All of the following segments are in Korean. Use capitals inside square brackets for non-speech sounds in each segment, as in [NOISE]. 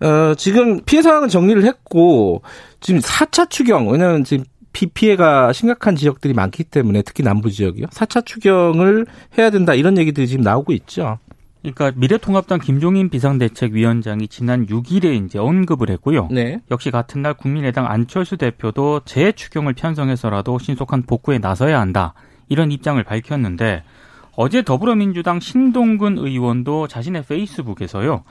어, 지금 피해 상황은 정리를 했고 지금 4차 추경 왜냐하면 지금 비 피해가 심각한 지역들이 많기 때문에 특히 남부 지역이요. 4차 추경을 해야 된다 이런 얘기들이 지금 나오고 있죠. 그러니까 미래통합당 김종인 비상대책위원장이 지난 6일에 이제 언급을 했고요. 네. 역시 같은 날 국민의당 안철수 대표도 재추경을 편성해서라도 신속한 복구에 나서야 한다. 이런 입장을 밝혔는데 어제 더불어민주당 신동근 의원도 자신의 페이스북에서요.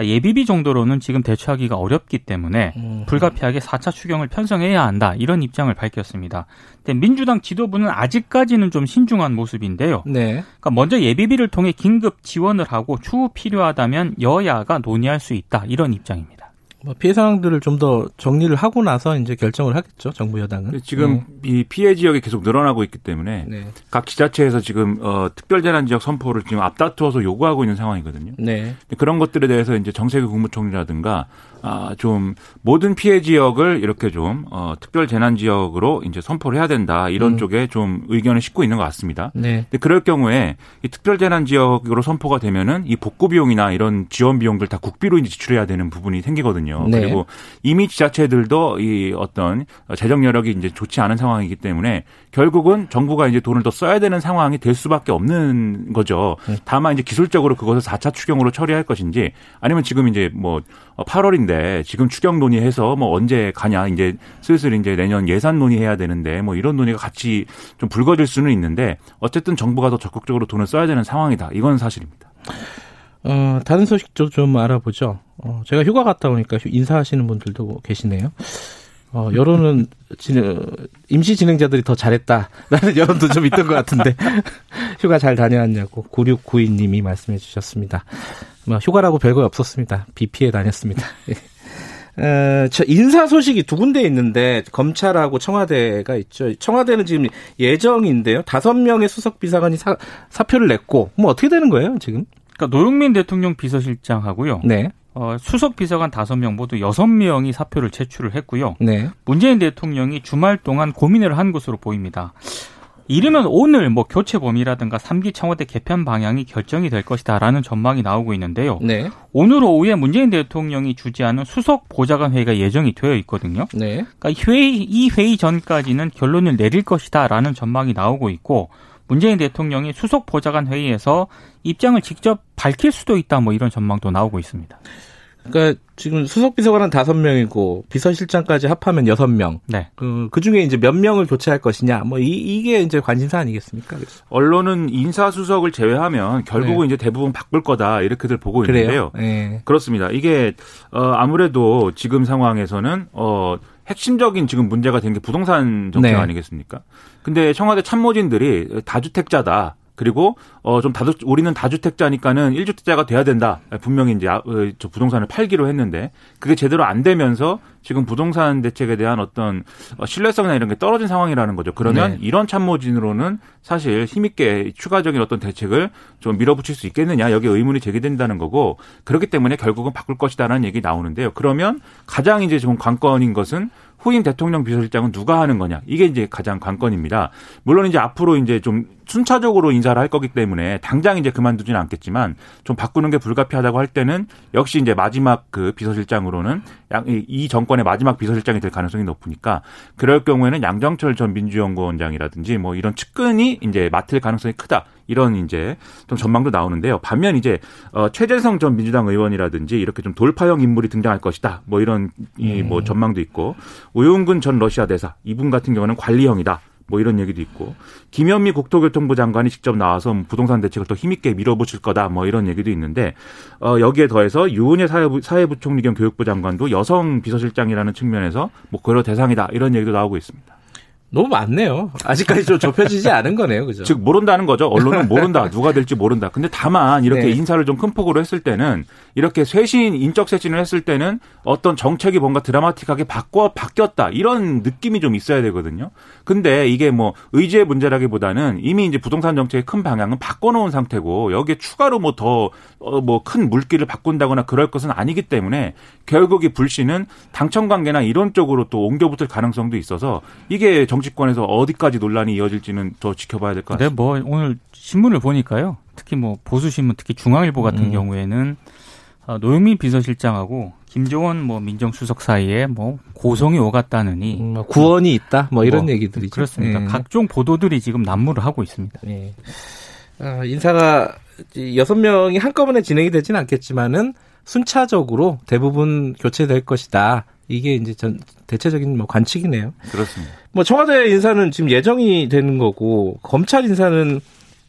예비비 정도로는 지금 대처하기가 어렵기 때문에 음. 불가피하게 4차 추경을 편성해야 한다. 이런 입장을 밝혔습니다. 근데 민주당 지도부는 아직까지는 좀 신중한 모습인데요. 네. 그러니까 먼저 예비비를 통해 긴급 지원을 하고 추후 필요하다면 여야가 논의할 수 있다. 이런 입장입니다. 뭐 피해 상황들을 좀 더 정리를 하고 나서 이제 결정을 하겠죠. 정부 여당은. 지금 이 피해 지역이 계속 늘어나고 있기 때문에 네. 각 지자체에서 지금 어, 특별재난 지역 선포를 지금 앞다투어서 요구하고 있는 상황이거든요. 네. 그런 것들에 대해서 이제 정세균 국무총리라든가 아, 좀 모든 피해 지역을 이렇게 좀 어, 특별 재난 지역으로 이제 선포를 해야 된다 이런 음. 쪽에 좀 의견을 싣고 있는 것 같습니다. 네. 근데 그럴 경우에 이 특별 재난 지역으로 선포가 되면은 이 복구 비용이나 이런 지원 비용들 다 국비로 이제 지출해야 되는 부분이 생기거든요. 네. 그리고 이미 지자체들도 이 어떤 재정 여력이 이제 좋지 않은 상황이기 때문에 결국은 정부가 이제 돈을 더 써야 되는 상황이 될 수밖에 없는 거죠. 다만 이제 기술적으로 그것을 4차 추경으로 처리할 것인지 아니면 지금 이제 뭐 8월인데 지금 추경 논의해서 뭐 언제 가냐 이제 슬슬 이제 내년 예산 논의해야 되는데 뭐 이런 논의가 같이 좀 불거질 수는 있는데 어쨌든 정부가 더 적극적으로 돈을 써야 되는 상황이다. 이건 사실입니다. 어, 다른 소식도 좀 알아보죠. 어, 제가 휴가 갔다 오니까 휴- 인사하시는 분들도 계시네요. 어, 여론은 진, 임시 진행자들이 더 잘했다라는 [LAUGHS] 여론도 좀 있던 것 같은데 [LAUGHS] 휴가 잘 다녀왔냐고 9692님이 말씀해 주셨습니다. 뭐 휴가라고 별거 없었습니다. 비 피해 다녔습니다. [LAUGHS] 어, 저 인사 소식이 두 군데 있는데 검찰하고 청와대가 있죠. 청와대는 지금 예정인데요. 다섯 명의 수석 비서관이 사, 사표를 냈고 뭐 어떻게 되는 거예요 지금? 그러니까 노영민 대통령 비서실장하고요. 네, 어, 수석 비서관 5명 모두 6명이 사표를 제출을 했고요. 네, 문재인 대통령이 주말 동안 고민을 한 것으로 보입니다. 이르면 오늘 뭐 교체 범위라든가 3기 청와대 개편 방향이 결정이 될 것이다라는 전망이 나오고 있는데요. 네, 오늘 오후에 문재인 대통령이 주재하는 수석 보좌관 회의가 예정이 되어 있거든요. 네. 그러니까 회의, 이 회의 전까지는 결론을 내릴 것이다라는 전망이 나오고 있고 문재인 대통령이 수석 보좌관 회의에서 입장을 직접 밝힐 수도 있다 뭐 이런 전망도 나오고 있습니다. 그러니까 지금 수석 비서관은 다섯 명이고 비서실장까지 합하면 여섯 명. 네. 그, 그 중에 이제 몇 명을 교체할 것이냐. 뭐, 이, 이게 이제 관심사 아니겠습니까? 그래서. 언론은 인사 수석을 제외하면 결국은 이제 대부분 바꿀 거다 이렇게들 보고 있는데요. 그래요. 예. 그렇습니다. 이게 어 아무래도 지금 상황에서는 어 핵심적인 지금 문제가 된 게 부동산 정책 네. 아니겠습니까? 근데 청와대 참모진들이 다주택자다. 그리고 어좀 다주 우리는 다주택자니까는 1주택자가 돼야 된다. 분명히 이제 아- 어, 저 부동산을 팔기로 했는데 그게 제대로 안 되면서 지금 부동산 대책에 대한 어떤 어, 신뢰성이나 이런 게 떨어진 상황이라는 거죠. 그러면 네. 이런 참모진으로는 사실 힘있게 추가적인 어떤 대책을 좀 밀어붙일 수 있겠느냐 여기에 의문이 제기된다는 거고 그렇기 때문에 결국은 바꿀 것이다라는 얘기 나오는데요. 그러면 가장 이제 좀 관건인 것은 후임 대통령 비서실장은 누가 하는 거냐 이게 이제 가장 관건입니다. 물론 이제 앞으로 이제 좀 순차적으로 인사를 할 거기 때문에 당장 이제 그만두지는 않겠지만 좀 바꾸는 게 불가피하다고 할 때는 역시 이제 마지막 그 비서실장으로는 양- 이- 이 정권의 마지막 비서실장이 될 가능성이 높으니까 그럴 경우에는 양정철 전 민주연구원장이라든지 뭐 이런 측근이 이제 맡을 가능성이 크다. 이런 이제 좀 전망도 나오는데요. 반면 이제 어 최재성 전 민주당 의원이라든지 이렇게 좀 돌파형 인물이 등장할 것이다. 뭐 이런 이뭐 전망도 있고 우용근 전 러시아 대사 이분 같은 경우는 관리형이다. 뭐 이런 얘기도 있고. 김현미 국토교통부 장관이 직접 나와서 뭐 부동산 대책을 더 힘있게 밀어붙일 거다. 뭐 이런 얘기도 있는데 어 여기에 더해서 유은혜 사회부, 사회부총리 겸 교육부 장관도 여성 비서실장이라는 측면에서 뭐 고려 대상이다. 이런 얘기도 나오고 있습니다. 너무 많네요. 아직까지 좀 좁혀지지 않은 거네요. 그죠? 즉 모른다는 거죠. 언론은 모른다. 누가 될지 모른다. 근데 다만 이렇게 네. 인사를 좀 큰 폭으로 했을 때는 이렇게 쇄신 인적 쇄신을 했을 때는 어떤 정책이 뭔가 드라마틱하게 바꿔 바뀌었다. 이런 느낌이 좀 있어야 되거든요. 근데 이게 뭐 의지의 문제라기보다는 이미 이제 부동산 정책의 큰 방향은 바꿔 놓은 상태고 여기에 추가로 뭐더뭐큰 물기를 바꾼다거나 그럴 것은 아니기 때문에 결국 이 불씨는 당청 관계나 이런 쪽으로 또 옮겨붙을 가능성도 있어서 이게 정 치권에서 어디까지 논란이 이어질지는 더 지켜봐야 될것 근데 같습니다. 뭐 오늘 신문을 보니까요. 특히 뭐 보수 신문, 특히 중앙일보 같은 음. 경우에는 어, 노영민 비서실장하고 김종원 뭐 민정수석 사이에 뭐 고성이 오갔다느니 음, 뭐 구원이 있다 뭐 이런 뭐, 얘기들이죠. 그렇습니다. 예. 각종 보도들이 지금 난무를 하고 있습니다. 예. 아, 인사가 여섯 명이 한꺼번에 진행이 되지는 않겠지만은 순차적으로 대부분 교체될 것이다. 이게 이제 전 대체적인 뭐 관측이네요. 그렇습니다. 뭐 청와대 인사는 지금 예정이 되는 거고 검찰 인사는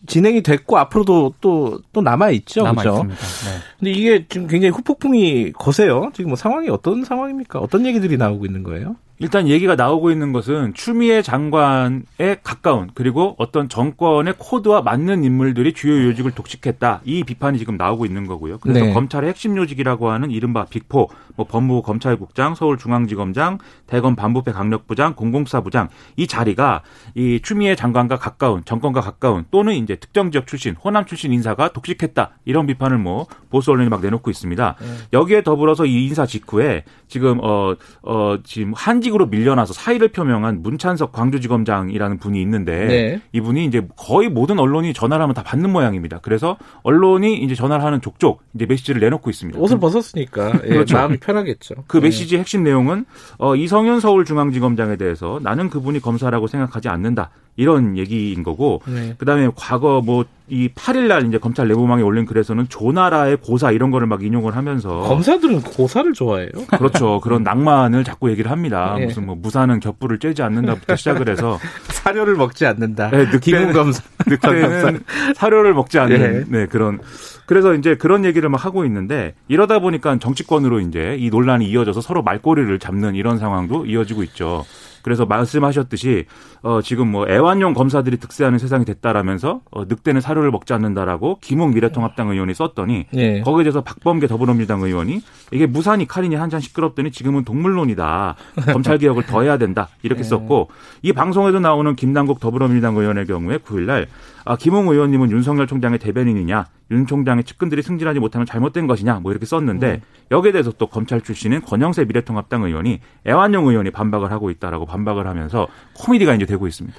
진행이 됐고 앞으로도 또또 남아 있죠. 남아 그죠? 있습니다. 네. 근데 이게 지금 굉장히 후폭풍이 거세요. 지금 뭐 상황이 어떤 상황입니까? 어떤 얘기들이 나오고 있는 거예요? 일단 얘기가 나오고 있는 것은 추미애 장관에 가까운 그리고 어떤 정권의 코드와 맞는 인물들이 주요 요직을 독식했다. 이 비판이 지금 나오고 있는 거고요. 그래서 네. 검찰의 핵심 요직이라고 하는 이른바 빅포, 뭐 법무부 검찰국장, 서울중앙지검장, 대검 반부패 강력부장, 공공사부장 이 자리가 이 추미애 장관과 가까운 정권과 가까운 또는 이제 특정 지역 출신, 호남 출신 인사가 독식했다. 이런 비판을 뭐 보수 언론이 막 내놓고 있습니다. 여기에 더불어서 이 인사 직후에 지금 어, 어, 지금 한 직으로 밀려나서 사의를 표명한 문찬석 광주지검장이라는 분이 있는데 네. 이분이 이제 거의 모든 언론이 전화를 하면 다 받는 모양입니다. 그래서 언론이 이제 전화를 하는 족족 이제 메시지를 내놓고 있습니다. 옷을 벗었으니까 예, [LAUGHS] 그렇죠. 마음이 편하겠죠. 그 예. 메시지 의 핵심 내용은 어, 이성윤 서울중앙지검장에 대해서 나는 그분이 검사라고 생각하지 않는다 이런 얘기인 거고 네. 그다음에 과거 뭐 이 8일날 이제 검찰 내부망에 올린 글에서는 조나라의 고사 이런 거를 막 인용을 하면서 검사들은 고사를 좋아해요. 그렇죠 그런 낭만을 자꾸 얘기를 합니다 예. 무슨 뭐 무사는 겹불을 쬐지 않는다부터 시작을 해서 [LAUGHS] 사료를 먹지 않는다. 네, 늑대는- 검사. [LAUGHS] 늑대는 사료를 먹지 않는 예. 네 그런 그래서 이제 그런 얘기를 막 하고 있는데 이러다 보니까 정치권으로 이제 이 논란이 이어져서 서로 말꼬리를 잡는 이런 상황도 이어지고 있죠. 그래서 말씀하셨듯이 어 지금 뭐 애완용 검사들이 득세하는 세상이 됐다라면서 어 늑대는 사료를 먹지 않는다라고 김웅 미래통합당 의원이 썼더니 예. 거기에 대해서 박범계 더불어민주당 의원이 이게 무산이 칼이니 한 잔 시끄럽더니 지금은 동물론이다. 검찰 개혁을 더 해야 된다. 이렇게 [LAUGHS] 썼고 이 방송에도 나오는 김남국 더불어민주당 의원의 경우에 9일 날 아, 김웅 의원님은 윤석열 총장의 대변인이냐, 윤 총장의 측근들이 승진하지 못하면 잘못된 것이냐, 뭐 이렇게 썼는데 여기에 대해서 또 검찰 출신인 권영세 미래통합당 의원이 애완용 의원이 반박을 하고 있다라고 반박을 하면서 코미디가 이제 되고 있습니다.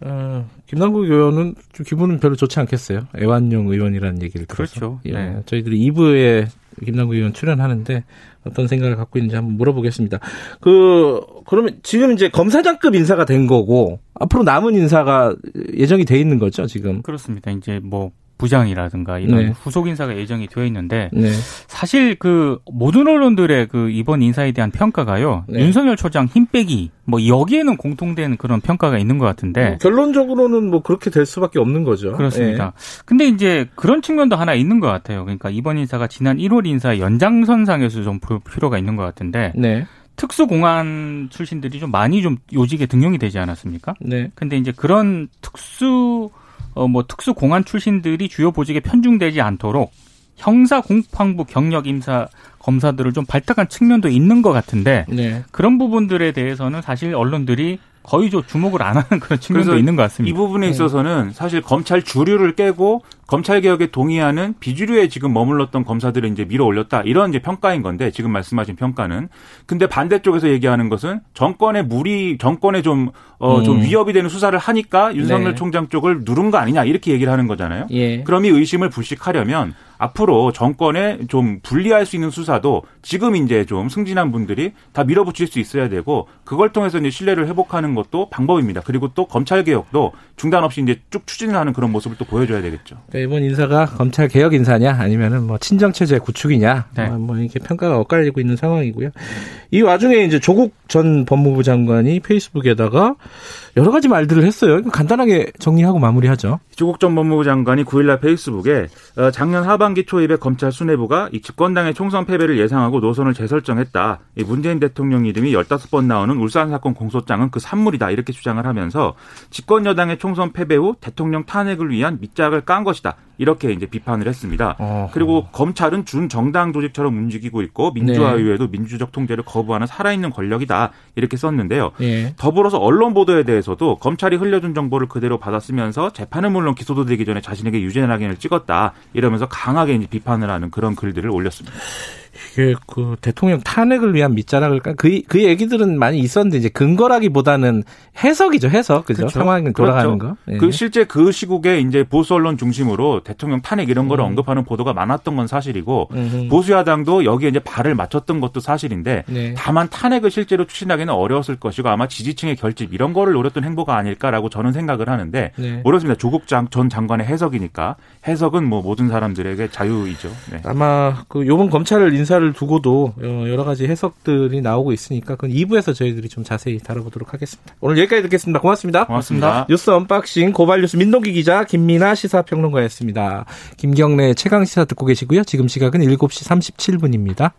어, 김남국 의원은 좀 기분은 별로 좋지 않겠어요. 애완용 의원이라는 얘기를 들어서. 그렇죠. 예, 네. 저희들이 2부에 김남국 의원 출연하는데 어떤 생각을 갖고 있는지 한번 물어보겠습니다. 그 그러면 지금 이제 검사장급 인사가 된 거고 앞으로 남은 인사가 예정이 돼 있는 거죠 지금. 그렇습니다. 이제 뭐 부장이라든가 이런 네. 후속 인사가 예정이 되어 있는데 네. 사실 그 모든 언론들의 그 이번 인사에 대한 평가가요. 네. 윤석열 초장 힘 빼기 뭐 여기에는 공통된 그런 평가가 있는 것 같은데 뭐 결론적으로는 뭐 그렇게 될 수밖에 없는 거죠. 그렇습니다. 근데 이제 그런 측면도 하나 있는 것 같아요. 그러니까 이번 인사가 지난 1월 인사 연장선상에서 좀 볼 필요가 있는 것 같은데 예. 네. 특수공안 출신들이 좀 많이 좀 요직에 등용이 되지 않았습니까? 네. 근데 이제 그런 특수 어 뭐 특수 공안 출신들이 주요 보직에 편중되지 않도록 형사 공판부 경력 임사 검사들을 좀 발탁한 측면도 있는 것 같은데 네. 그런 부분들에 대해서는 사실 언론들이 거의 좀 주목을 안 하는 그런 측면도 있는 것이 같습니다. 부분에 있어서는 사실 검찰 주류를 깨고 검찰 개혁에 동의하는 비주류에 지금 머물렀던 검사들을 이제 밀어 올렸다 이런 이제 평가인 건데 지금 말씀하신 평가는 근데 반대쪽에서 얘기하는 것은 정권의 무리 정권에 좀어 좀 음. 위협이 되는 수사를 하니까 윤석열 네. 총장 쪽을 누른 거 아니냐 이렇게 얘기를 하는 거잖아요. 예. 그럼 이 의심을 불식하려면 앞으로 정권에 좀 분리할 수 있는 수사도 지금 이제 좀 승진한 분들이 다 밀어붙일 수 있어야 되고 그걸 통해서 이제 신뢰를 회복하는 것도 방법입니다. 그리고 또 검찰 개혁도 중단 없이 이제 쭉 추진을 하는 그런 모습을 또 보여줘야 되겠죠. 그러니까 이번 인사가 검찰 개혁 인사냐 아니면은 뭐 친정 체제 구축이냐 네. 뭐, 뭐 이렇게 평가가 엇갈리고 있는 상황이고요. 이 와중에 이제 조국 전 법무부 장관이 페이스북에다가 여러 가지 말들을 했어요. 간단하게 정리하고 마무리하죠. 조국 전 법무부 장관이 9일날 페이스북에 어, 작년 하반기 초입에 검찰 수뇌부가 이 집권당의 총선 패배를 예상하고 노선을 재설정했다. 이 문재인 대통령 이름이 15번 나오는 울산 사건 공소장은 그 산물이다. 이렇게 주장을 하면서 집권 여당의 총선 패배 후 대통령 탄핵을 위한 밑작을 깐 것이다. 이렇게 이제 비판을 했습니다. 어허. 그리고 검찰은 준 정당 조직처럼 움직이고 있고 민주화의회도 민주적 통제를 거부하는 살아있는 권력이다. 이렇게 썼는데요. 예. 더불어서 언론 보도에 대해서도 검찰이 흘려준 정보를 그대로 받아쓰면서 재판은 물론 기소도 되기 전에 자신에게 유죄 낙인을 찍었다 이러면서 강하게 이제 비판을 하는 그런 글들을 올렸습니다. 이게 그 대통령 탄핵을 위한 밑자락을 그, 그 얘기들은 많이 있었는데 이제 근거라기보다는 해석이죠 해석 그죠 그렇죠. 상황이 돌아가는 그렇죠. 거. 예. 그 실제 그 시국에 이제 보수 언론 중심으로 대통령 탄핵 이런 거를 음. 언급하는 보도가 많았던 건 사실이고 음흠. 보수 야당도 여기에 이제 발을 맞췄던 것도 사실인데 네. 다만 탄핵을 실제로 추진하기는 어려웠을 것이고 아마 지지층의 결집 이런 거를 노렸던 행보가 아닐까라고 저는 생각을 하는데 네. 모르겠습니다. 조국 장, 전 장관의 해석이니까 해석은 뭐 모든 사람들에게 자유이죠. 네. 아마 그 요번 검찰을 인사를 두고도 어, 여러 가지 해석들이 나오고 있으니까 그건 2부에서 저희들이 좀 자세히 다뤄보도록 하겠습니다. 오늘 여기까지 듣겠습니다. 고맙습니다. 고맙습니다. 뉴스 언박싱 고발 뉴스 민동기 기자 김민아 시사평론가였습니다. 김경래 최강 시사 듣고 계시고요. 지금 시각은 7시 37분입니다.